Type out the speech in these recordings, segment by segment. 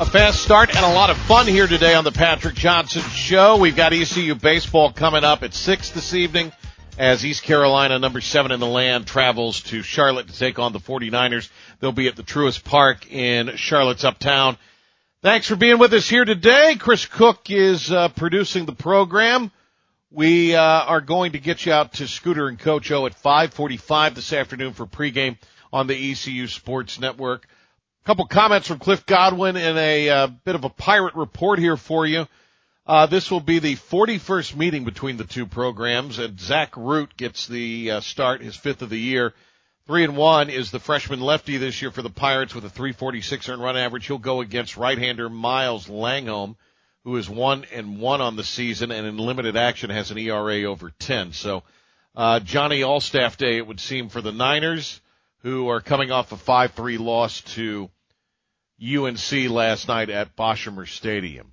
A fast start and a lot of fun here today on the Patrick Johnson Show. We've got ECU baseball coming up at 6 this evening as East Carolina, number 7 in the land, travels to Charlotte to take on the 49ers. They'll be at the Truist Park in Charlotte's Uptown. Thanks for being with us here today. Chris Cook is uh, producing the program. We uh, are going to get you out to Scooter and Coach O at 5:45 this afternoon for pregame on the ECU Sports Network. Couple comments from Cliff Godwin and a uh, bit of a pirate report here for you. Uh, this will be the 41st meeting between the two programs, and Zach Root gets the uh, start, his fifth of the year. Three and one is the freshman lefty this year for the Pirates with a 346 earned run average. He'll go against right-hander Miles Langholm, who is one and one on the season and in limited action has an ERA over 10. So, uh, Johnny Allstaff Day, it would seem for the Niners, who are coming off a 5-3 loss to UNC last night at Boshamer Stadium.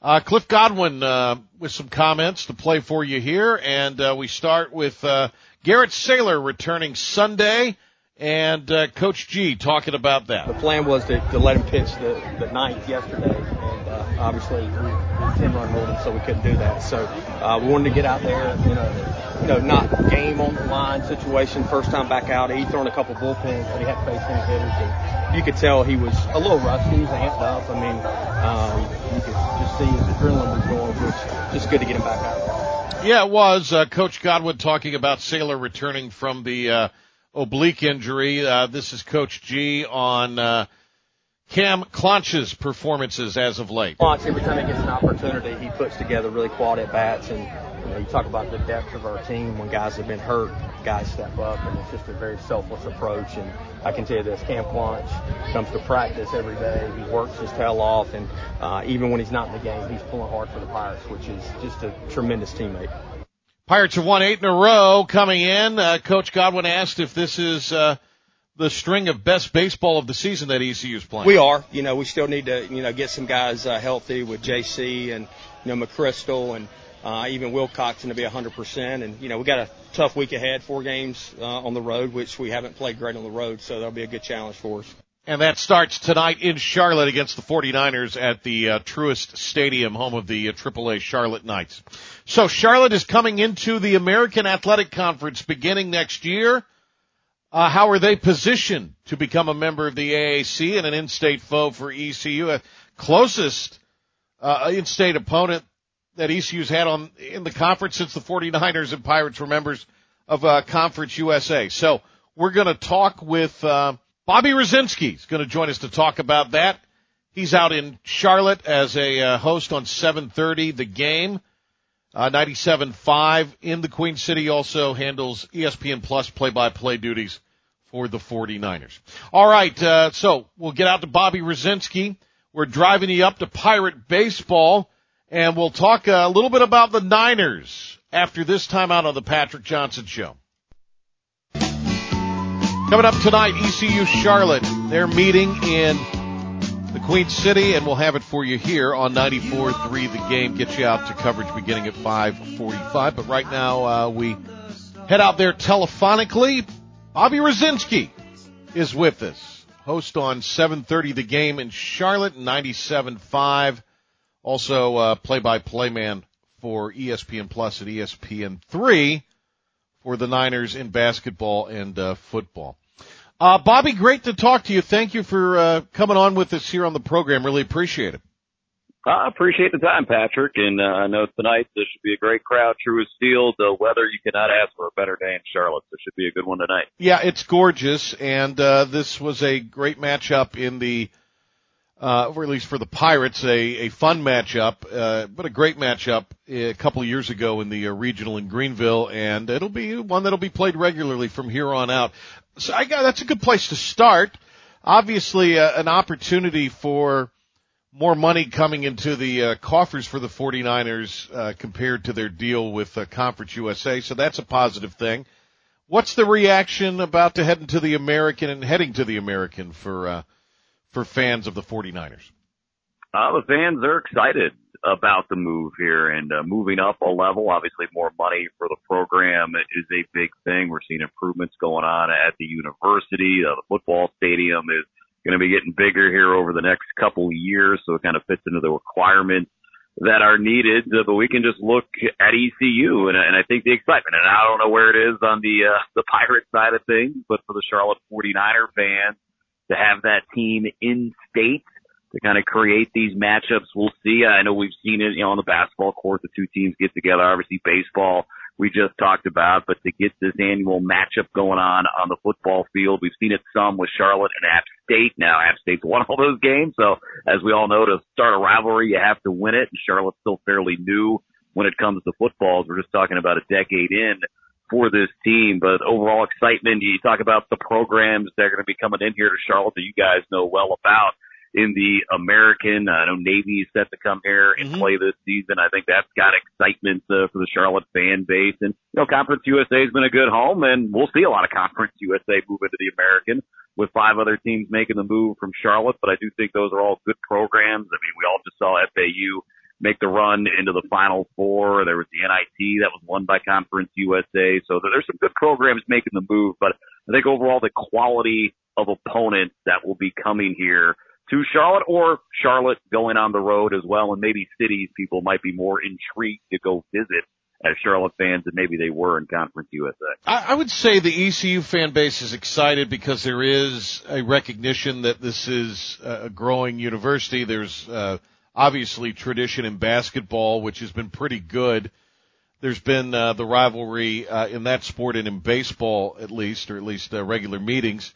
Uh, Cliff Godwin, uh, with some comments to play for you here. And, uh, we start with, uh, Garrett Saylor returning Sunday and, uh, Coach G talking about that. The plan was to, to let him pitch the, the ninth yesterday, and uh, obviously ten run ruled him, so we couldn't do that. So uh, we wanted to get out there, you know, you know, not game on the line situation. First time back out, he'd thrown a couple bullpens, but he hadn't faced any hitters, and you could tell he was a little rusty. He was amped up. I mean, um, you could just see his adrenaline was going, which just good to get him back out. Yeah, it was. Uh, Coach Godwin talking about Saylor returning from the, uh, oblique injury. Uh, this is Coach G on, uh, Cam Clonch's performances as of late. Watch every time he gets an opportunity, he puts together really quality at bats, and you know, you talk about the depth of our team. When guys have been hurt, guys step up, and it's just a very selfless approach. And I can tell you this: Cam Clonch comes to practice every day. He works his tail off, and uh, even when he's not in the game, he's pulling hard for the Pirates, which is just a tremendous teammate. Pirates have won eight in a row coming in. Uh, Coach Godwin asked if this is, uh, the string of best baseball of the season that ECU is playing. We are. You know, we still need to, you know, get some guys uh, healthy with JC and, you know, McChrystal and uh, even Wilcoxon to be 100%. And, you know, we got a tough week ahead, four games uh, on the road, which we haven't played great on the road, so that'll be a good challenge for us. And that starts tonight in Charlotte against the 49ers at the uh, Truist Stadium, home of the uh, AAA Charlotte Knights. So Charlotte is coming into the American Athletic Conference beginning next year. Uh, how are they positioned to become a member of the AAC and an in-state foe for ECU? Uh, closest uh, in-state opponent that ECU's had on in the conference since the 49ers and Pirates were members of uh, Conference USA. So we're going to talk with uh, Bobby Rosinski. He's going to join us to talk about that. He's out in Charlotte as a uh, host on 7:30 The Game. Uh, 97.5 in the Queen City also handles ESPN Plus play-by-play duties for the 49ers. All right, uh, so we'll get out to Bobby Rosinski. We're driving you up to Pirate Baseball, and we'll talk a little bit about the Niners after this time out on the Patrick Johnson Show. Coming up tonight, ECU Charlotte. They're meeting in Queen City, and we'll have it for you here on 94.3 The Game. Get you out to coverage beginning at 5.45. But right now, uh, we head out there telephonically. Bobby Rosinski is with us. Host on 7.30 The Game in Charlotte, 97.5. Also, uh, play-by-play man for ESPN Plus at ESPN 3 for the Niners in basketball and, uh, football. Uh, Bobby, great to talk to you. Thank you for, uh, coming on with us here on the program. Really appreciate it. I appreciate the time, Patrick, and uh, I know tonight this should be a great crowd. Truist Field, the weather you cannot ask for a better day in Charlotte. This should be a good one tonight. Yeah, it's gorgeous, and uh, this was a great matchup in the, uh, or at least for the Pirates, a, a fun matchup, uh, but a great matchup a couple of years ago in the uh, regional in Greenville, and it'll be one that'll be played regularly from here on out. So I got that's a good place to start. Obviously, uh, an opportunity for more money coming into the uh, coffers for the 49ers uh, compared to their deal with uh, Conference USA. So that's a positive thing. What's the reaction about to heading to the American and heading to the American for uh, for fans of the 49ers? Uh, the fans are excited about the move here and uh, moving up a level. Obviously, more money for the program is a big thing. We're seeing improvements going on at the university. Uh, the football stadium is going to be getting bigger here over the next couple years, so it kind of fits into the requirements that are needed. Uh, but we can just look at ECU, and, and I think the excitement. And I don't know where it is on the uh, the Pirate side of things, but for the Charlotte 49er fans to have that team in state to kind of create these matchups. We'll see. I know we've seen it, you know, on the basketball court, the two teams get together. Obviously, baseball we just talked about, but to get this annual matchup going on on the football field, we've seen it some with Charlotte and App State. Now, App State's won all those games, so as we all know, to start a rivalry, you have to win it. And Charlotte's still fairly new when it comes to footballs. We're just talking about a decade in for this team, but overall excitement. You talk about the programs that are going to be coming in here to Charlotte that you guys know well about in the American. I know Navy is set to come here and mm-hmm. play this season. I think that's got excitement uh, for the Charlotte fan base. And, you know, Conference USA has been a good home and we'll see a lot of Conference USA move into the American with five other teams making the move from Charlotte. But I do think those are all good programs. I mean, we all just saw FAU make the run into the final four. There was the NIT that was won by Conference USA. So there's some good programs making the move, but I think overall the quality of opponents that will be coming here to Charlotte or Charlotte going on the road as well. And maybe cities people might be more intrigued to go visit as Charlotte fans than maybe they were in Conference USA. I, I would say the ECU fan base is excited because there is a recognition that this is a growing university. There's uh, obviously tradition in basketball, which has been pretty good. There's been uh, the rivalry uh, in that sport and in baseball, at least, or at least uh, regular meetings.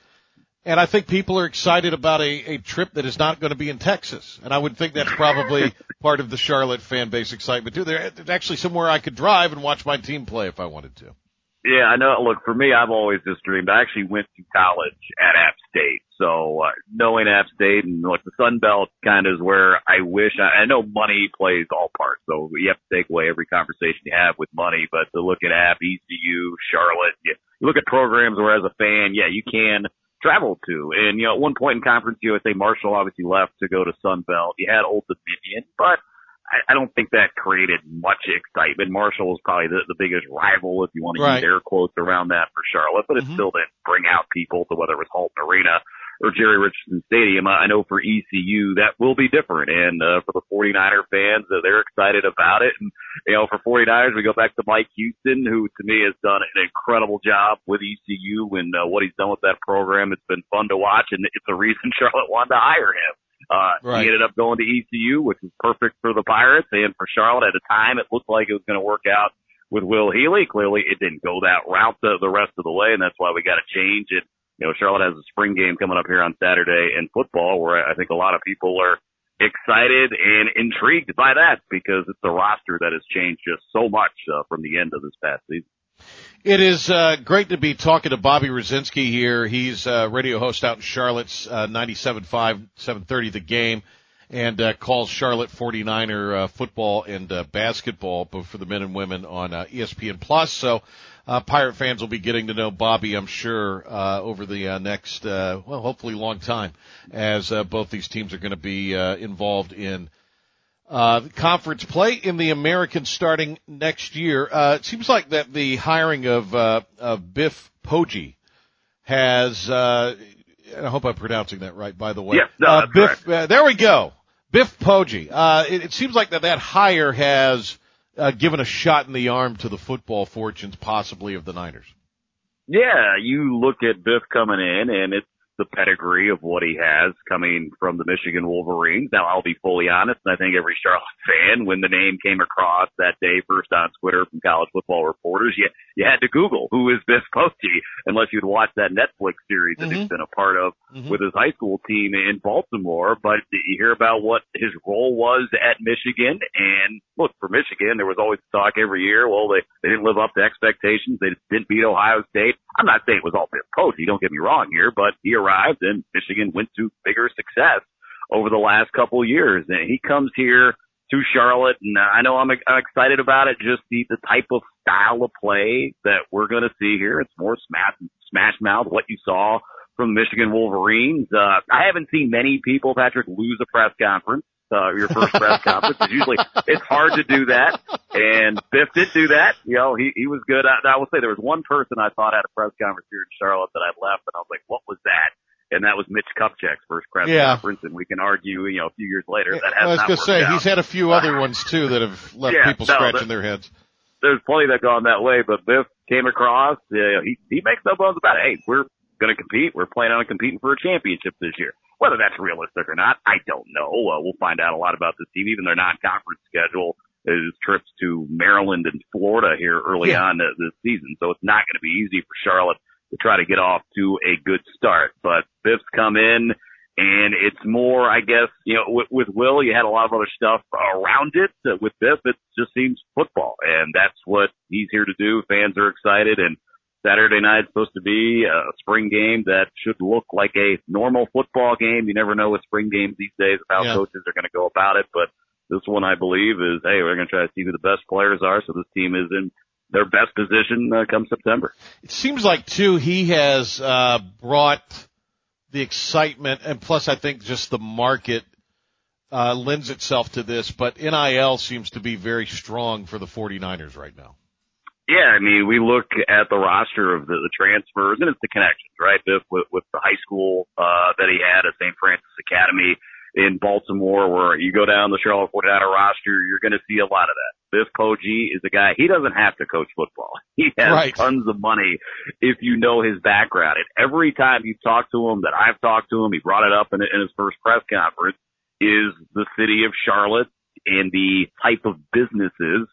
And I think people are excited about a, a trip that is not going to be in Texas. And I would think that's probably part of the Charlotte fan base excitement too. There's actually somewhere I could drive and watch my team play if I wanted to. Yeah, I know. Look, for me, I've always just dreamed. I actually went to college at App State, so uh, knowing App State and like the Sun Belt kind of is where I wish. I, I know money plays all parts, so you have to take away every conversation you have with money. But to look at App, ECU, Charlotte, you, you look at programs where as a fan, yeah, you can traveled to. And, you know, at one point in Conference USA, Marshall obviously left to go to Sun Belt. You had Old Dominion, but I, I don't think that created much excitement. Marshall was probably the, the biggest rival, if you want to right. use air quotes around that for Charlotte, but it mm-hmm. still didn't bring out people to whether it was Halton Arena or Jerry Richardson Stadium. I know for ECU that will be different. And, uh, for the 49er fans, uh, they're excited about it. And, you know, for 49ers, we go back to Mike Houston, who to me has done an incredible job with ECU and, uh, what he's done with that program. It's been fun to watch and it's the reason Charlotte wanted to hire him. Uh, right. he ended up going to ECU, which is perfect for the Pirates and for Charlotte at a time. It looked like it was going to work out with Will Healy. Clearly it didn't go that route the, the rest of the way. And that's why we got to change it you know, Charlotte has a spring game coming up here on Saturday in football where I think a lot of people are excited and intrigued by that because it's a roster that has changed just so much uh, from the end of this past season. It is uh, great to be talking to Bobby Rosinski here. He's a radio host out in Charlotte's uh, 97.5, 730 The Game, and uh, calls Charlotte 49er uh, football and uh, basketball, both for the men and women on uh, ESPN Plus. So uh, Pirate fans will be getting to know Bobby, I'm sure, uh, over the uh, next, uh, well, hopefully long time, as uh, both these teams are going to be uh, involved in uh, conference play in the American starting next year. Uh, it seems like that the hiring of uh, of Biff Poggi has. Uh, I hope I'm pronouncing that right. By the way, yes, no, uh, Biff. Uh, there we go. Biff Poggi. Uh, it, it seems like that that hire has uh, given a shot in the arm to the football fortunes possibly of the Niners. Yeah, you look at Biff coming in and it's the pedigree of what he has coming from the Michigan Wolverines. Now, I'll be fully honest, and I think every Charlotte fan, when the name came across that day first on Twitter from college football reporters, you, you had to Google who is Biff Poggi, unless you'd watched that Netflix series that mm-hmm. he's been a part of mm-hmm. with his high school team in Baltimore. But you hear about what his role was at Michigan, and look, for Michigan, there was always talk every year, well, they, they didn't live up to expectations. They didn't beat Ohio State. I'm not saying it was all Biff Poggi, don't get me wrong here, but he arrived and Michigan went to bigger success over the last couple of years. And he comes here to Charlotte, and I know I'm, I'm excited about it. Just the, the type of style of play that we're going to see here. It's more smash, smash mouth, what you saw from Michigan Wolverines. Uh, I haven't seen many people, Patrick, lose a press conference. Uh, your first press conference is usually, it's hard to do that. And Biff did do that. You know, he, he was good. I, I will say there was one person I thought had a press conference here in Charlotte that I left and I was like, what was that? and that was Mitch Kupchak's first press yeah. conference, and we can argue, you know, a few years later that has I was going to say out. he's had a few other ones too that have left yeah, people no, scratching their heads. There's plenty that gone that way, but Biff came across. Uh, he he makes no bones about it. Hey, we're going to compete. We're planning on competing for a championship this year. Whether that's realistic or not, I don't know. Uh, we'll find out a lot about this team. Even their non-conference schedule is trips to Maryland and Florida here early yeah. on this season, so it's not going to be easy for Charlotte to try to get off to a good start. But Biff's come in and it's more, I guess, you know, with, with Will, you had a lot of other stuff around it. With Biff, it just seems football and that's what he's here to do. Fans are excited and Saturday night is supposed to be a spring game that should look like a normal football game. You never know with spring games these days how yeah. coaches are going to go about it, but this one I believe is, hey, we're going to try to see who the best players are. So this team is in their best position uh, come September. It seems like too he has uh, brought the excitement, and plus I think just the market uh, lends itself to this. But NIL seems to be very strong for the 49ers right now. Yeah, I mean, we look at the roster of the, the transfers, and it's the connections, right? With, with, with the high school uh, that he had at St. Francis Academy in Baltimore, where you go down the Charlotte 49er roster, you're going to see a lot of that. Biff Poggi is a guy, he doesn't have to coach football. He has right. tons of money if you know his background. And every time you talk to him that I've talked to him, he brought it up in, in his first press conference, is the city of Charlotte and the type of businesses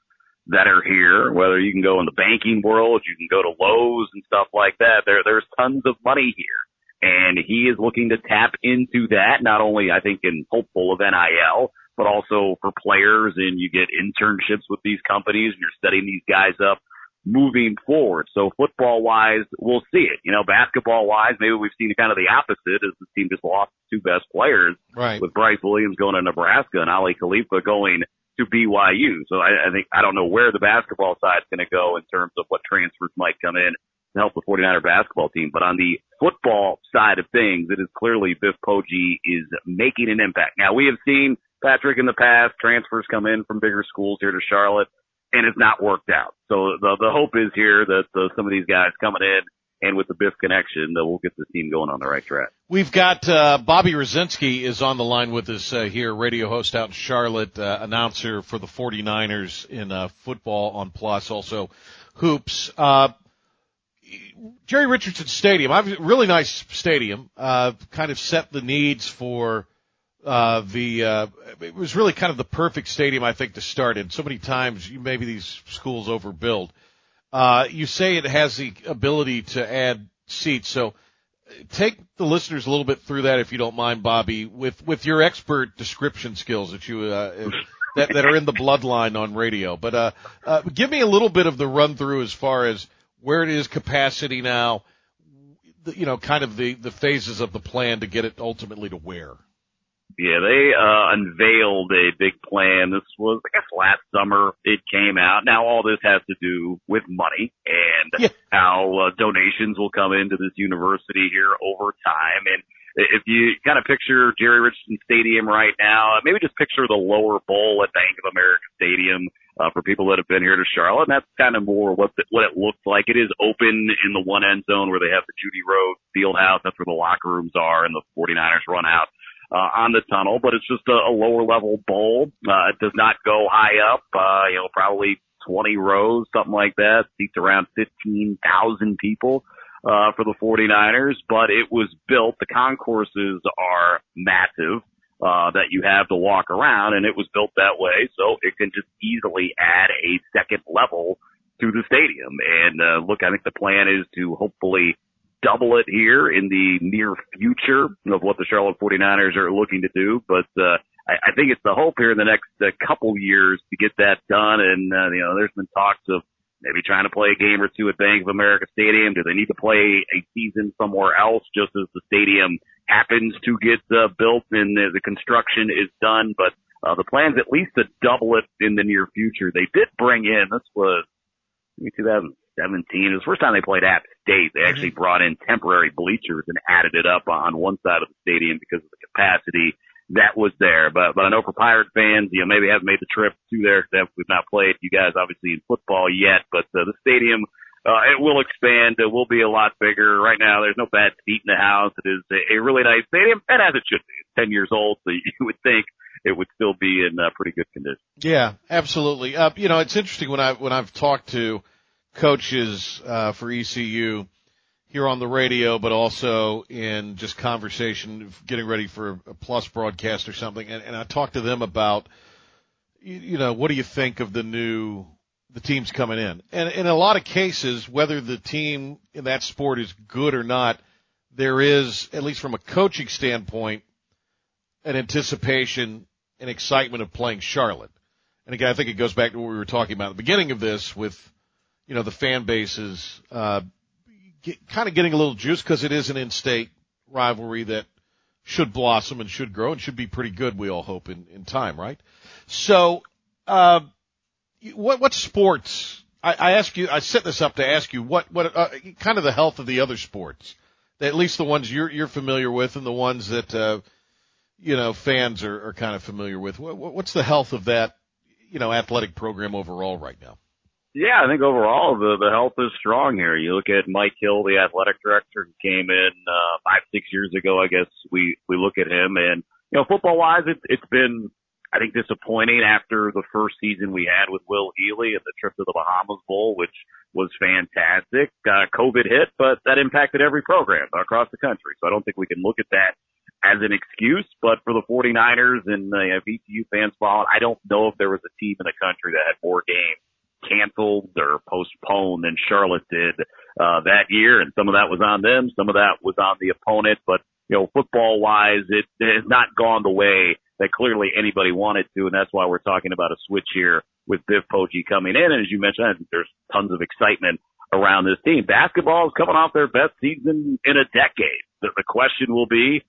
that are here, whether you can go in the banking world, you can go to Lowe's and stuff like that. There, there's tons of money here. And he is looking to tap into that, not only I think in hopeful of NIL, but also for players and you get internships with these companies and you're setting these guys up moving forward. So football wise, we'll see it. You know, basketball wise, maybe we've seen kind of the opposite as the team just lost two best players right. with Brice Williams going to Nebraska and Aly Khalifa going to BYU. So I, I think, I don't know where the basketball side is going to go in terms of what transfers might come in to help the 49er basketball team. But on the football side of things, it is clearly Biff Poggi is making an impact. Now we have seen Patrick in the past, transfers come in from bigger schools here to Charlotte, and it's not worked out. So the the hope is here that the, some of these guys coming in and with the Biff connection we'll get the team going on the right track. We've got uh, Bobby Rosinski is on the line with us uh, here, radio host out in Charlotte, uh, announcer for the 49ers in uh, football on Plus, also hoops. Uh, Jerry Richardson Stadium, really nice stadium, uh, kind of set the needs for uh, the it was really kind of the perfect stadium I think to start in. So many times, maybe these schools overbuild. Uh, you say it has the ability to add seats, so take the listeners a little bit through that if you don't mind, Bobby, with with your expert description skills that you uh, that that are in the bloodline on radio. But uh, uh, give me a little bit of the run through as far as where it is capacity now. You know, kind of the the phases of the plan to get it ultimately to where. Yeah, they uh, unveiled a big plan. This was, I guess, last summer. It came out. Now all this has to do with money and yeah. how uh, donations will come into this university here over time. And if you kind of picture Jerry Richardson Stadium right now, maybe just picture the lower bowl at Bank of America Stadium. Uh, for people that have been here to Charlotte, and that's kind of more what the, what it looks like. It is open in the one end zone where they have the Judy Rose field house. That's where the locker rooms are and the 49ers run out uh, on the tunnel, but it's just a, a lower level bowl. Uh, it does not go high up, uh, you know, probably 20 rows, something like that, seats around 15,000 people, uh, for the 49ers, but it was built, the concourses are massive, uh, that you have to walk around and it was built that way so it can just easily add a second level to the stadium. And, uh, look, I think the plan is to hopefully double it here in the near future of what the Charlotte 49ers are looking to do. But, uh, I, think it's the hope here in the next uh, couple years to get that done. And, uh, you know, there's been talks of maybe trying to play a game or two at Bank of America Stadium. Do they need to play a season somewhere else just as the stadium happens to get uh, built and the, the construction is done, but uh, the plans at least to double it in the near future. They did bring in, this was 2017, it was the first time they played App State. They actually mm-hmm. brought in temporary bleachers and added it up on one side of the stadium because of the capacity that was there. But, but I know for Pirate fans, you know, maybe haven't made the trip to there we've not played you guys obviously in football yet, but uh, the stadium uh, it will expand. It will be a lot bigger. Right now, there's no bad seat in the house. It is a, a really nice stadium, and as it should be. It's 10 years old, so you would think it would still be in uh, pretty good condition. Yeah, absolutely. Uh, you know, it's interesting when I when I've talked to coaches uh, for ECU here on the radio, but also in just conversation, getting ready for a plus broadcast or something, and, and I talked to them about, you, you know, what do you think of the new the teams coming in. And in a lot of cases, whether the team in that sport is good or not, there is, at least from a coaching standpoint, an anticipation and excitement of playing Charlotte. And again, I think it goes back to what we were talking about at the beginning of this with, you know, the fan bases, uh, kind of getting a little juice because it is an in-state rivalry that should blossom and should grow and should be pretty good, we all hope, in, in time, right? So, uh, what what sports? I, I ask you. I set this up to ask you what what uh, kind of the health of the other sports, at least the ones you're you're familiar with, and the ones that uh, you know fans are, are kind of familiar with. What, what's the health of that you know athletic program overall right now? Yeah, I think overall the the health is strong here. You look at Mike Hill, the athletic director, who came in uh, five six years ago. I guess we we look at him, and you know, football wise, it, it's been I think disappointing after the first season we had with Will Healy and the trip to the Bahamas Bowl, which was fantastic. Uh, COVID hit, but that impacted every program across the country. So I don't think we can look at that as an excuse, but for the 49ers and the uh, ECU fans following, I don't know if there was a team in the country that had more games canceled or postponed than Charlotte did, uh, that year. And some of that was on them. Some of that was on the opponent, but you know, football wise, it, it has not gone the way that clearly anybody wanted to, and that's why we're talking about a switch here with Biff Poggi coming in. And as you mentioned, there's tons of excitement around this team. Basketball is coming off their best season in a decade. The, the question will be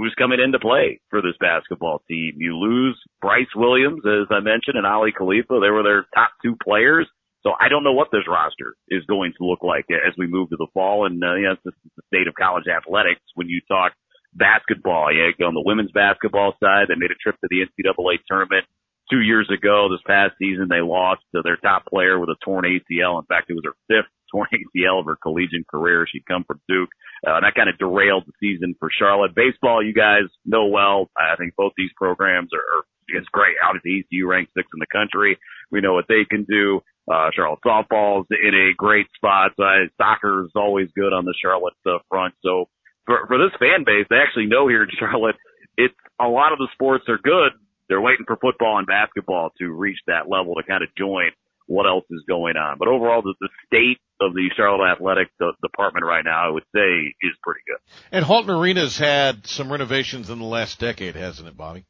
who's coming into play for this basketball team. You lose Brice Williams, as I mentioned, and Aly Khalifa. They were their top two players. So I don't know what this roster is going to look like as we move to the fall. And, uh, you know, it's the, the state of college athletics when you talk basketball. Yeah, on the women's basketball side, they made a trip to the NCAA tournament two years ago. This past season, they lost to their top player with a torn ACL. In fact, it was her fifth torn ACL of her collegiate career. She'd come from Duke. Uh, and that kind of derailed the season for Charlotte. Baseball, you guys know well. I think both these programs are, are it's great. Obviously, ECU ranked sixth in the country. We know what they can do. Uh, Charlotte softball's in a great spot. Uh, soccer is always good on the Charlotte uh, front. So for, for this fan base, they actually know here in Charlotte, it's a lot of the sports are good. They're waiting for football and basketball to reach that level to kind of join what else is going on. But overall, the, the state of the Charlotte Athletic department right now, I would say, is pretty good. And Halton Arena's had some renovations in the last decade, hasn't it, Bobby?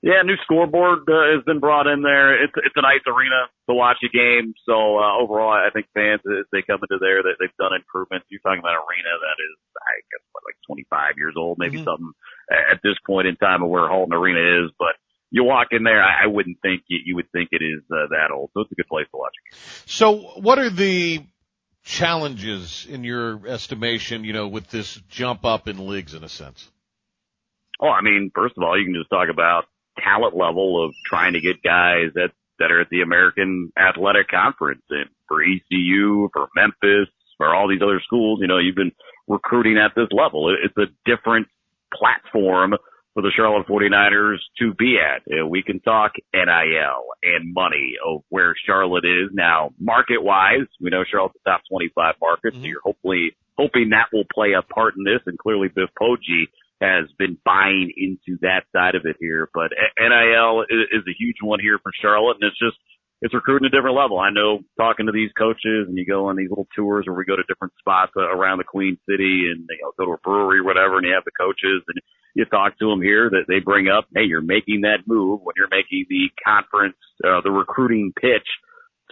Yeah, new scoreboard uh, has been brought in there. It's it's a nice arena to watch a game. So uh, overall, I think fans as they come into there, that they've done improvements. You're talking about an arena that is, I guess, what, like 25 years old, maybe mm-hmm. something at this point in time of where Halton Arena is. But you walk in there, I, I wouldn't think you, you would think it is uh, that old. So it's a good place to watch. So what are the challenges in your estimation? You know, with this jump up in leagues, in a sense. Oh, I mean, first of all, you can just talk about talent level of trying to get guys that that are at the American Athletic Conference and for ECU, for Memphis, for all these other schools. You know, you've been recruiting at this level. It's a different platform for the Charlotte 49ers to be at. Uh, we can talk NIL and money of where Charlotte is now market wise. We know Charlotte's the top 25 market, mm-hmm. so you're hopefully hoping that will play a part in this and clearly Biff Poggi has been buying into that side of it here. But uh, NIL is, a huge one here for Charlotte, and it's just it's recruiting a different level. I know talking to these coaches, and you go on these little tours where we go to different spots uh, around the Queen City, and you know, go to a brewery or whatever, and you have the coaches, and you talk to them here that they bring up, hey, you're making that move when you're making the conference, uh, the recruiting pitch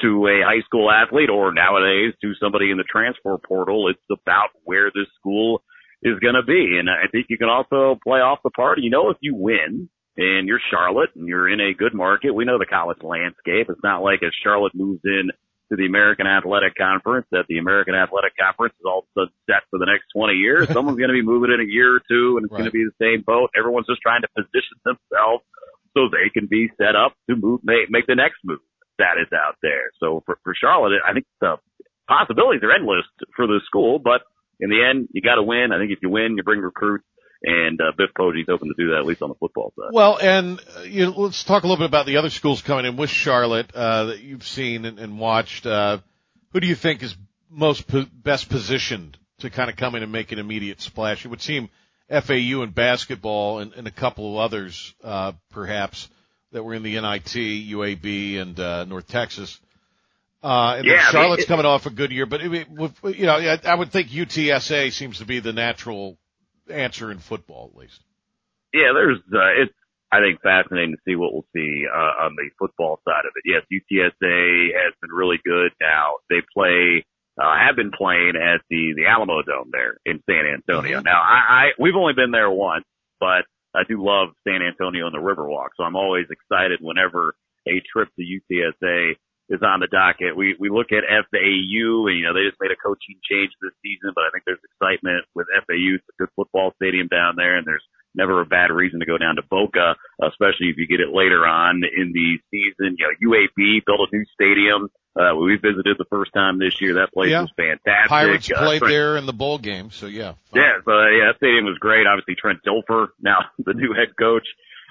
to a high school athlete, or nowadays to somebody in the transfer portal. It's about where this school is going to be. And I think you can also play off the party. You know, if you win and you're Charlotte and you're in a good market, we know the college landscape. It's not like as Charlotte moves in to the American Athletic Conference that the American Athletic Conference is all set for the next 20 years. Someone's going to be moving in a year or two and it's right. going to be the same boat. Everyone's just trying to position themselves so they can be set up to move, make, make the next move that is out there. So for, for Charlotte, I think the possibilities are endless for the school, but in the end, you got to win. I think if you win, you bring recruits. And uh, Biff Poggi's open to do that, at least on the football side. Well, and uh, you know, let's talk a little bit about the other schools coming in with Charlotte uh, that you've seen and, and watched. Uh, who do you think is most po- best positioned to kind of come in and make an immediate splash? It would seem FAU in basketball and, and a couple of others, uh, perhaps that were in the NIT, UAB, and uh, North Texas. Uh, and yeah, Charlotte's it, coming off a good year, but it, you know, I, I would think UTSA seems to be the natural answer in football, at least. Yeah, there's uh, it's I think fascinating to see what we'll see uh, on the football side of it. Yes, UTSA has been really good. Now they play uh, have been playing at the the Alamodome there in San Antonio. Mm-hmm. Now I, I we've only been there once, but I do love San Antonio and the Riverwalk, so I'm always excited whenever a trip to UTSA is on the docket. We we look at FAU, and you know they just made a coaching change this season, but I think there's excitement with FAU. It's a good football stadium down there, and there's never a bad reason to go down to Boca, especially if you get it later on in the season. You know, UAB built a new stadium. Uh, we visited the first time this year. That place yeah. was fantastic. Pirates uh, played Trent, there in the bowl game, so yeah. Fine. Yeah, so uh, yeah, that stadium was great. Obviously, Trent Dilfer, now the new head coach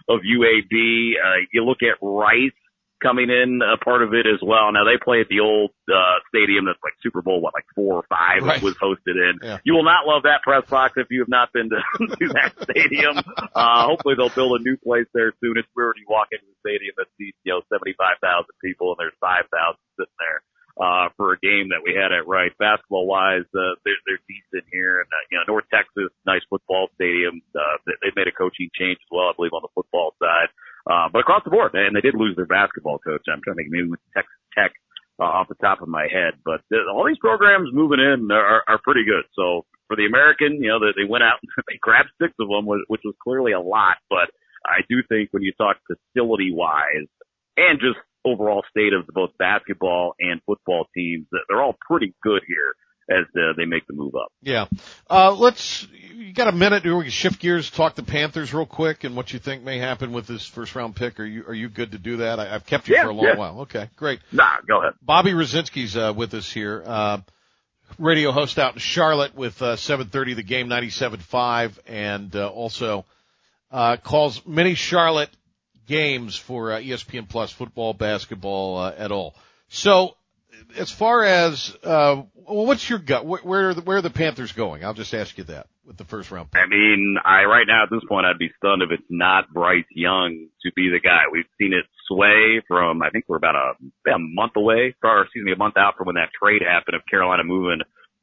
of UAB. Uh, you look at Rice coming in a part of it as well. Now they play at the old uh, stadium that's like Super Bowl, what, like four or five right. was hosted in. Yeah. You will not love that press box if you have not been to, to that stadium. Uh, hopefully they'll build a new place there soon. It's weird you walk into the stadium that seats, you know, 75,000 people and there's 5,000 sitting there. Uh, for a game that we had at Rice. Basketball wise, uh, they're, they're decent here. And, uh, you know, North Texas, nice football stadium. Uh, they've made a coaching change as well, I believe, on the football side. Uh, but across the board, and they did lose their basketball coach. I'm trying to think maybe with Texas Tech uh, off the top of my head, but th- all these programs moving in are, are pretty good. So for the American, you know, they, they went out and they grabbed six of them, which was clearly a lot. But I do think when you talk facility wise and just overall state of both basketball and football teams, they're all pretty good here as uh, they make the move up. Yeah. Uh, let's, you got a minute here. We can shift gears, talk to the Panthers real quick and what you think may happen with this first round pick. Are you, are you good to do that? I, have kept you yeah, for a long yeah. while. Okay, great. Nah, go ahead. Bobby Rosinski's, uh, with us here. Uh, radio host out in Charlotte with, uh, 730 the game 97.5 and, uh, also, uh, calls many Charlotte games for uh, ESPN Plus football, basketball, uh, at all. So, as far as uh, well, what's your gut? Where where are, the, where are the Panthers going? I'll just ask you that with the first round pick. I mean, I right now at this point, I'd be stunned if it's not Bryce Young to be the guy. We've seen it sway from I think we're about a, a month away, or excuse me, a month out from when that trade happened of Carolina moving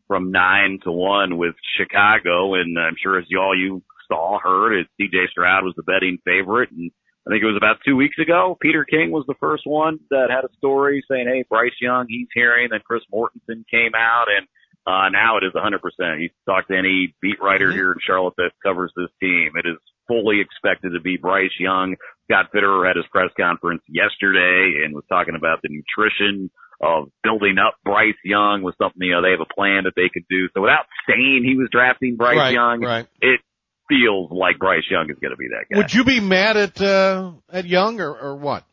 from nine to one with Chicago, and I'm sure as you all you saw heard, it C.J. Stroud was the betting favorite, and I think it was about two weeks ago. Peter King was the first one that had a story saying, "Hey, Bryce Young, he's hearing." Then Chris Mortensen came out, and uh, now it is 100%. You talk to any beat writer Mm-hmm. here in Charlotte that covers this team, it is fully expected to be Bryce Young. Scott Fitterer had his press conference yesterday and was talking about the nutrition of building up Bryce Young was something, you know, they have a plan that they could do. So without saying he was drafting Bryce right, Young, right. it feels like Bryce Young is going to be that guy. Would you be mad at uh, at Young or, or what?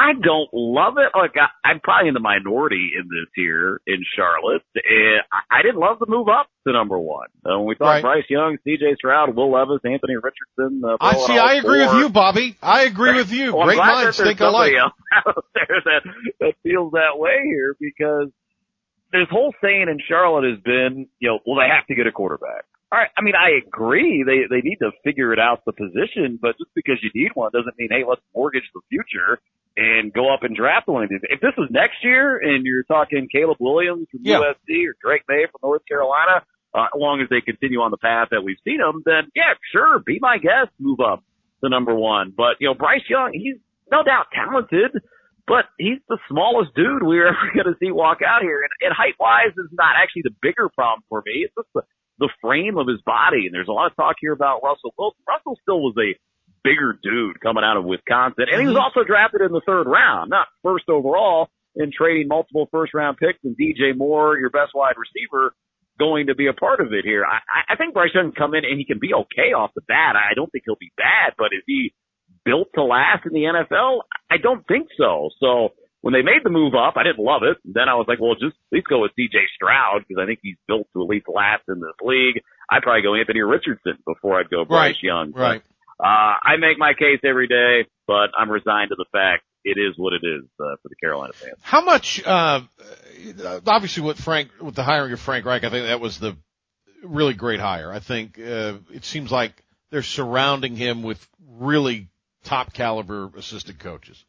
I don't love it. Like I, I'm probably in the minority in this here in Charlotte. And I, didn't love the move up to number one. Uh, when we thought Right. Bryce Young, C.J. Stroud, Will Levis, Anthony Richardson. Uh, I see. I agree four. with you, Bobby. I agree with you. Well, Great minds think alike. out there that, that feels that way here because this whole saying in Charlotte has been, you know, well, they have to get a quarterback. All right. I mean, I agree. They, they need to figure it out the position, but just because you need one doesn't mean, hey, let's mortgage the future and go up and draft one. of these. If this was next year and you're talking Caleb Williams from Yeah. USC or Drake Maye from North Carolina, uh, as long as they continue on the path that we've seen them, then yeah, sure, be my guest, move up to number one. But, you know, Bryce Young, he's no doubt talented, but he's the smallest dude we're ever going to see walk out here. And, and height wise is not actually the bigger problem for me. It's just the, the frame of his body. And there's a lot of talk here about Russell Wilson. Russell still was a bigger dude coming out of Wisconsin, and he was mm-hmm. also drafted in the third round, not first overall. In trading multiple first round picks and DJ Moore, your best wide receiver, going to be a part of it here. I, I think Bryce Young can come in and he can be okay off the bat. I don't think he'll be bad, but is he built to last in the NFL? I don't think so. So when they made the move up, I didn't love it. Then I was like, well, just at least go with CJ Stroud because I think he's built to at least last in this league. I'd probably go Anthony Richardson before I'd go Bryce right. Young. Right. Uh, I make my case every day, but I'm resigned to the fact it is what it is uh, for the Carolina fans. How much? Uh, obviously, with Frank, with the hiring of Frank Reich, I think that was the really great hire. I think uh, it seems like they're surrounding him with really top caliber assistant coaches.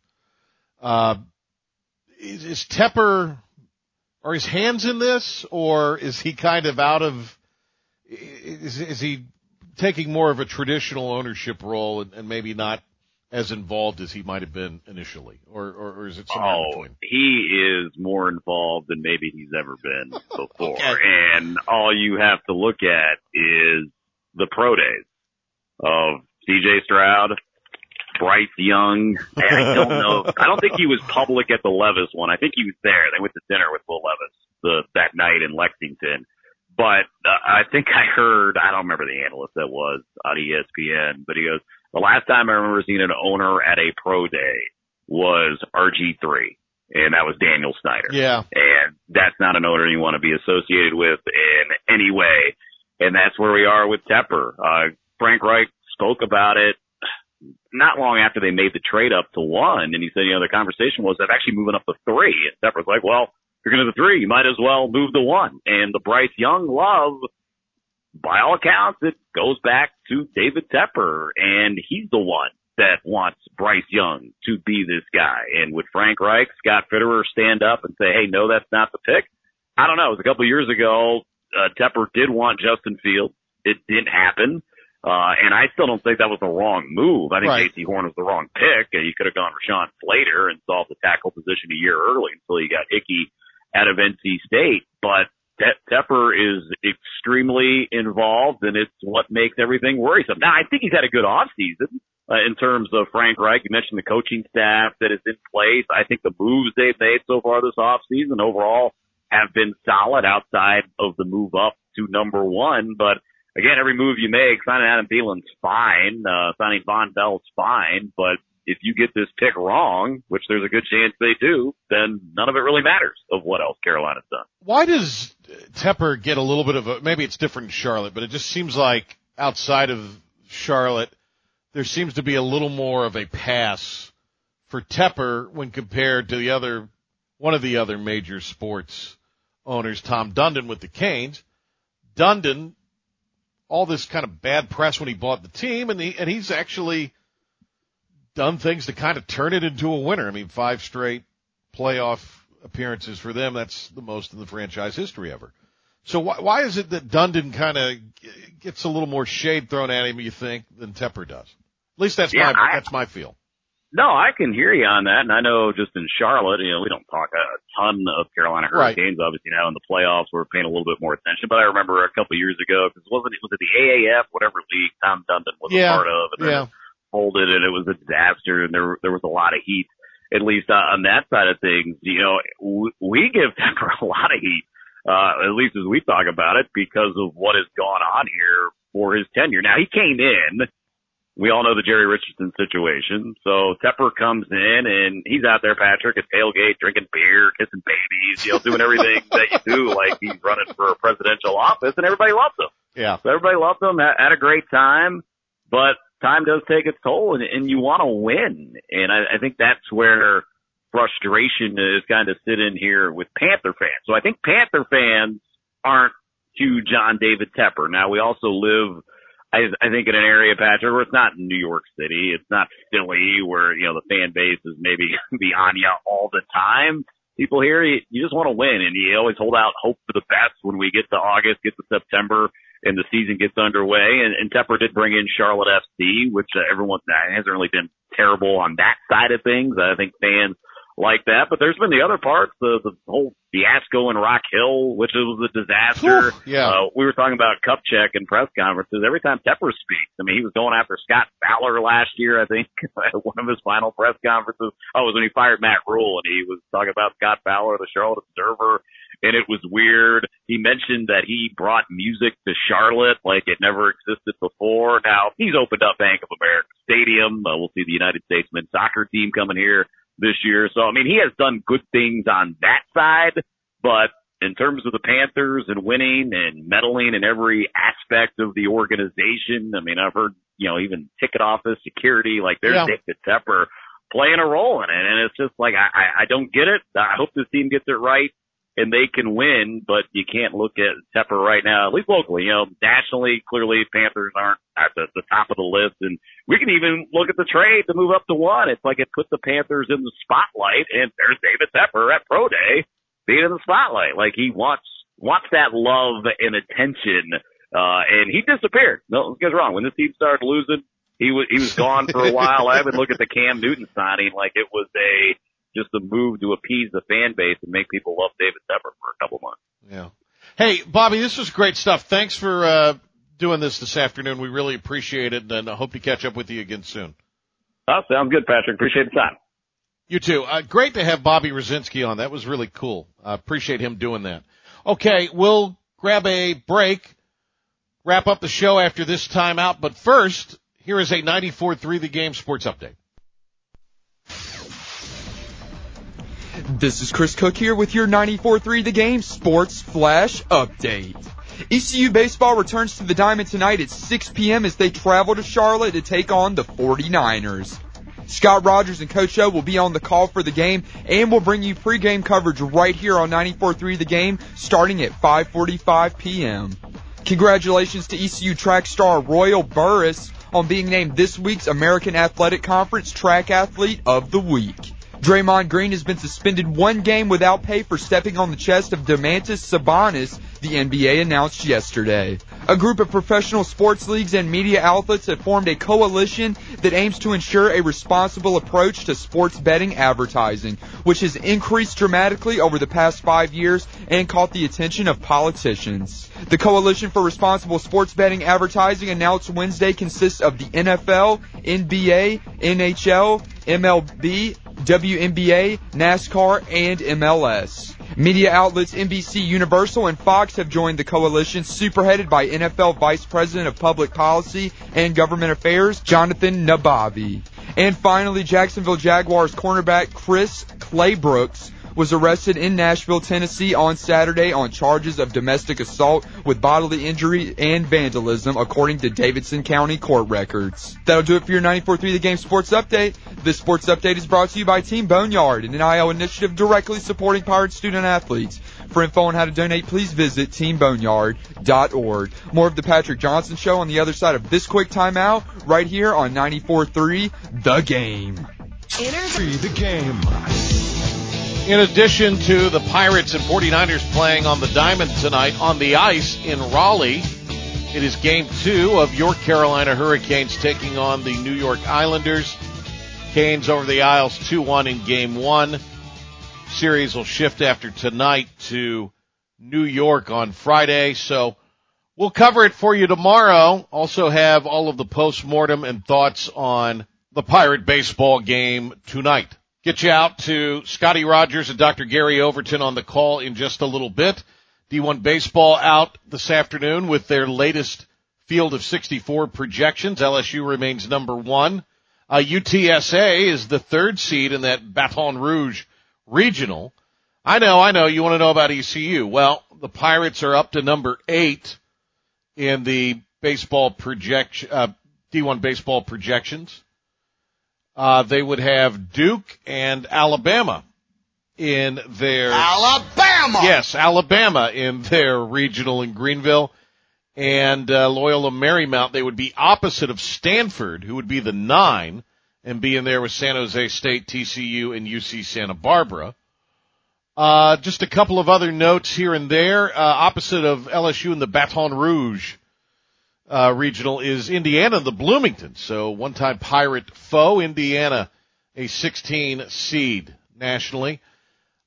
Uh, is, is Tepper, are his hands in this, or is he kind of out of? Is, is he taking more of a traditional ownership role and, and maybe not as involved as he might have been initially, or or, or is it somewhere oh, between? He is more involved than maybe he's ever been before, okay. and all you have to look at is the pro days of C.J. Stroud, Bryce Young. And I don't know. I don't think he was public at the Levis one. I think he was there. They went to dinner with Will Levis the that night in Lexington. But uh, I think I heard. I don't remember the analyst that was on ESPN, but he goes the last time I remember seeing an owner at a pro day was RG3, and that was Daniel Snyder. Yeah. And that's not an owner you want to be associated with in any way. And that's where we are with Tepper. Uh, Frank Reich spoke about it not long after they made the trade up to one, and he said, you know, the conversation was, I'm actually moving up to three. And Tepper's like, well, you're going to the three, you might as well move to one. And the Bryce Young love by all accounts, it goes back to David Tepper, and he's the one that wants Bryce Young to be this guy. And would Frank Reich, Scott Fitterer stand up and say, hey, no, that's not the pick? I don't know. It was a couple of years ago. Uh, Tepper did want Justin Fields. It didn't happen. Uh, and I still don't think that was the wrong move. I think Right. Jaycee Horn was the wrong pick. Uh, You could have gone Rashawn Slater and solved the tackle position a year early until you got Ickey out of NC State. But Te- Tepper is extremely involved, and it's what makes everything worrisome. Now, I think he's had a good offseason uh, in terms of Frank Reich. You mentioned the coaching staff that is in place. I think the moves they've made so far this offseason overall have been solid outside of the move up to number one. But again, every move you make, signing Adam Thielen's fine, uh, signing Vonn Bell's fine, but if you get this pick wrong, which there's a good chance they do, then none of it really matters of what else Carolina's done. Why does Tepper get a little bit of a, maybe it's different in Charlotte, but it just seems like outside of Charlotte, there seems to be a little more of a pass for Tepper when compared to the other, one of the other major sports owners, Tom Dundon with the Canes. Dundon, all this kind of bad press when he bought the team and he, and he's actually done things to kind of turn it into a winner. I mean, five straight playoff appearances for them. That's the most in the franchise history ever. So why, why is it that Dundon kind of gets a little more shade thrown at him, you think, than Tepper does? At least that's Yeah, my I- that's my feel. No, I can hear you on that, and I know just in Charlotte, you know, we don't talk a ton of Carolina Right. Hurricanes. Obviously, now in the playoffs, we're paying a little bit more attention. But I remember a couple of years ago, because wasn't it was it the AAF, whatever league Tom Dundon was Yeah, a part of, and then Yeah, it folded, and it was a disaster, and there there was a lot of heat, at least uh, on that side of things. You know, we, we give Denver a lot of heat, uh, at least as we talk about it, because of what has gone on here for his tenure. Now he came in we all know the Jerry Richardson situation. So Tepper comes in and he's out there, Patrick, at tailgate, drinking beer, kissing babies, you know, doing everything that you do like he's running for a presidential office and everybody loves him. yeah. So everybody loved him, had, had a great time, but time does take its toll and, and you want to win. And I, I think that's where frustration is kind of sitting here with Panther fans. So I think Panther fans aren't huge on David Tepper. Now we also live I, I think in an area, Patrick, where it's not New York City, it's not Philly, where you know the fan base is maybe be on you all the time. People here, you, you just want to win, and you always hold out hope for the best when we get to August, get to September, and the season gets underway. And, and Tepper did bring in Charlotte FC, which uh, everyone hasn't really been terrible on that side of things. I think fans like that. But there's been the other parts, the the whole fiasco in Rock Hill, which was a disaster. Yeah. Uh, we were talking about Kupchak in press conferences. Every time Tepper speaks, I mean, he was going after Scott Fowler last year, I think, at one of his final press conferences. Oh, it was when he fired Matt Rhule and he was talking about Scott Fowler, the Charlotte Observer. And it was weird. He mentioned that he brought music to Charlotte like it never existed before. Now he's opened up Bank of America Stadium. Uh, we'll see the United States men's soccer team coming here this year. So, I mean, he has done good things on that side, but in terms of the Panthers and winning and meddling in every aspect of the organization, I mean, I've heard, you know, even ticket office, security, like there's Yeah. Dick Tepper playing a role in it. And it's just like, I, I, I don't get it. I hope this team gets it right and they can win, but you can't look at Tepper right now, at least locally. You know, nationally, clearly Panthers aren't at the, the top of the list. And we can even look at the trade to move up to one. It's like it put the Panthers in the spotlight and there's David Tepper at Pro Day being in the spotlight. Like he wants, wants that love and attention. Uh, and he disappeared. No, get wrong. When this team started losing, he was, he was gone for a while. I haven't looked at the Cam Newton signing like it was a, just a move to appease the fan base and make people love David Tepper for a couple months. Yeah. Hey, Bobby, this was great stuff. Thanks for uh, doing this this afternoon. We really appreciate it, and I hope to catch up with you again soon. Oh, sounds good, Patrick. Appreciate the time. You too. Uh, great to have Bobby Rosinski on. That was really cool. I appreciate him doing that. Okay, we'll grab a break, wrap up the show after this timeout, but first, here is a 94.3 The Game Sports Update. This is Chris Cook here with your 94.3 The Game Sports Flash Update. ECU baseball returns to the Diamond tonight at 6 p.m. as they travel to Charlotte to take on the 49ers. Scott Rogers and Coach O will be on the call for the game and will bring you pregame coverage right here on 94.3 The Game starting at 5.45 p.m. Congratulations to ECU track star Royal Burris on being named this week's American Athletic Conference Track Athlete of the Week. Draymond Green has been suspended one game without pay for stepping on the chest of Domantas Sabonis, the NBA announced yesterday. A group of professional sports leagues and media outlets have formed a coalition that aims to ensure a responsible approach to sports betting advertising, which has increased dramatically over the past five years and caught the attention of politicians. The Coalition for Responsible Sports Betting Advertising announced Wednesday consists of the NFL, NBA, NHL, MLB, WNBA, NASCAR, and MLS. Media outlets NBC Universal and Fox have joined the coalition, superheaded by NFL Vice President of Public Policy and Government Affairs, Jonathan Nabavi. And finally, Jacksonville Jaguars cornerback Chris Claybrooks was arrested in Nashville, Tennessee on Saturday on charges of domestic assault with bodily injury and vandalism, according to Davidson County court records. That'll do it for your 94.3 The Game Sports Update. This sports update is brought to you by Team Boneyard, an NIL initiative directly supporting Pirate student athletes. For info on how to donate, please visit teamboneyard.org. More of the Patrick Johnson Show on the other side of this quick timeout, right here on 94.3 The Game. The game. In addition to the Pirates and 49ers playing on the Diamond tonight on the ice in Raleigh, it is game two of your Carolina Hurricanes taking on the New York Islanders. Canes over the Isles 2-1 in game one. Series will shift after tonight to New York on Friday, so we'll cover it for you tomorrow. Also have all of the post-mortem and thoughts on the Pirate baseball game tonight. Get you out to Scotty Rogers and Dr. Gary Overton on the call in just a little bit. D1 baseball out this afternoon with their latest field of 64 projections. LSU remains number one. Uh, UTSA is the third seed in that Baton Rouge regional. I know, I know, you want to know about ECU. Well, the Pirates are up to number eight in the baseball projection, uh, D1 baseball projections. Uh, they would have Duke and Alabama in their Alabama! Yes, Alabama in their regional in Greenville. And uh, Loyola Marymount, they would be opposite of Stanford, who would be the nine, and be in there with San Jose State, TCU, and UC Santa Barbara. Uh, just a couple of other notes here and there. Uh, opposite of LSU in the Baton Rouge uh, regional is Indiana, the Bloomington. So one-time Pirate foe, Indiana, a 16 seed. nationally,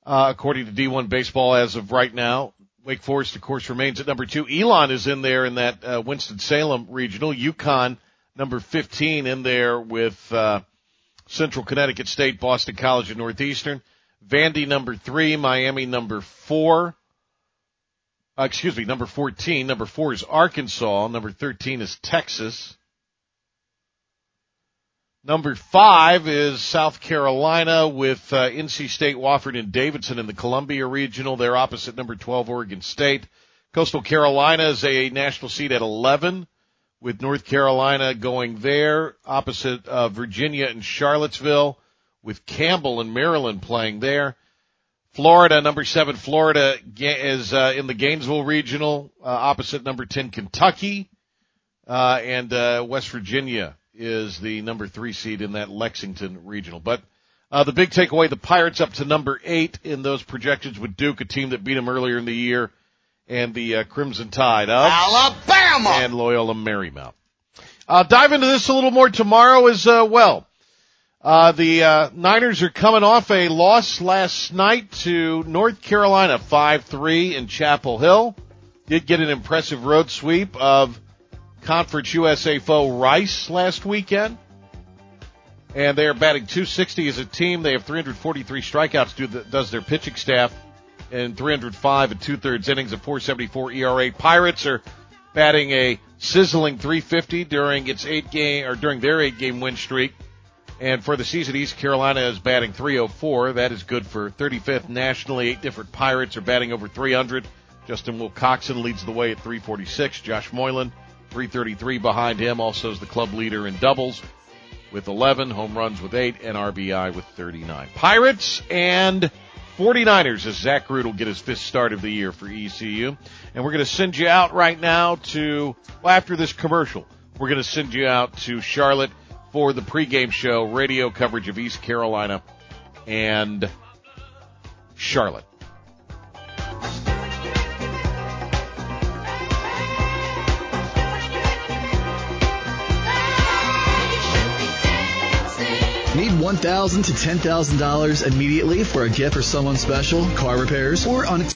uh, according to D1 Baseball as of right now. Wake Forest, of course, remains at number two. Elon is in there in that uh, Winston-Salem regional. UConn, number 15, in there with uh, Central Connecticut State, Boston College, and Northeastern. Vandy, number three. Miami, number four. Uh, excuse me, number 14. Number four is Arkansas. Number 13 is Texas. Number five is South Carolina with uh, NC State, Wofford, and Davidson in the Columbia Regional. They're opposite number 12, Oregon State. Coastal Carolina is a national seed at 11 with North Carolina going there opposite uh, Virginia and Charlottesville with Campbell and Maryland playing there. Florida, number seven, Florida is uh, in the Gainesville Regional uh, opposite number 10, Kentucky. Uh, and uh, West Virginia is the number three seed in that Lexington regional. But uh, the big takeaway, the Pirates up to number eight in those projections with Duke, a team that beat them earlier in the year, and the uh, Crimson Tide of Alabama and Loyola Marymount. Uh, dive into this a little more tomorrow as uh, well. Uh, the uh, Niners are coming off a loss last night to North Carolina, 5-3 in Chapel Hill. Did get an impressive road sweep of Conference USA foe Rice last weekend. And they are batting 260 as a team. They have 343 strikeouts, do the, does their pitching staff, and 305 and two thirds innings, a 474 ERA. Pirates are batting a sizzling 350 during its eight game, or during their eight game win streak. And for the season, East Carolina is batting 304. That is good for 35th nationally. Eight different Pirates are batting over 300. Justin Wilcoxon leads the way at 346. Josh Moylan 333 behind him. Also is the club leader in doubles with 11, home runs with 8, and RBI with 39. Pirates and 49ers as Zach Root will get his fifth start of the year for ECU. And we're going to send you out right now to, well, after this commercial, we're going to send you out to Charlotte for the pregame show, radio coverage of East Carolina and Charlotte. Need 1,000 to $10,000 immediately for a gift for someone special, car repairs, or unexpected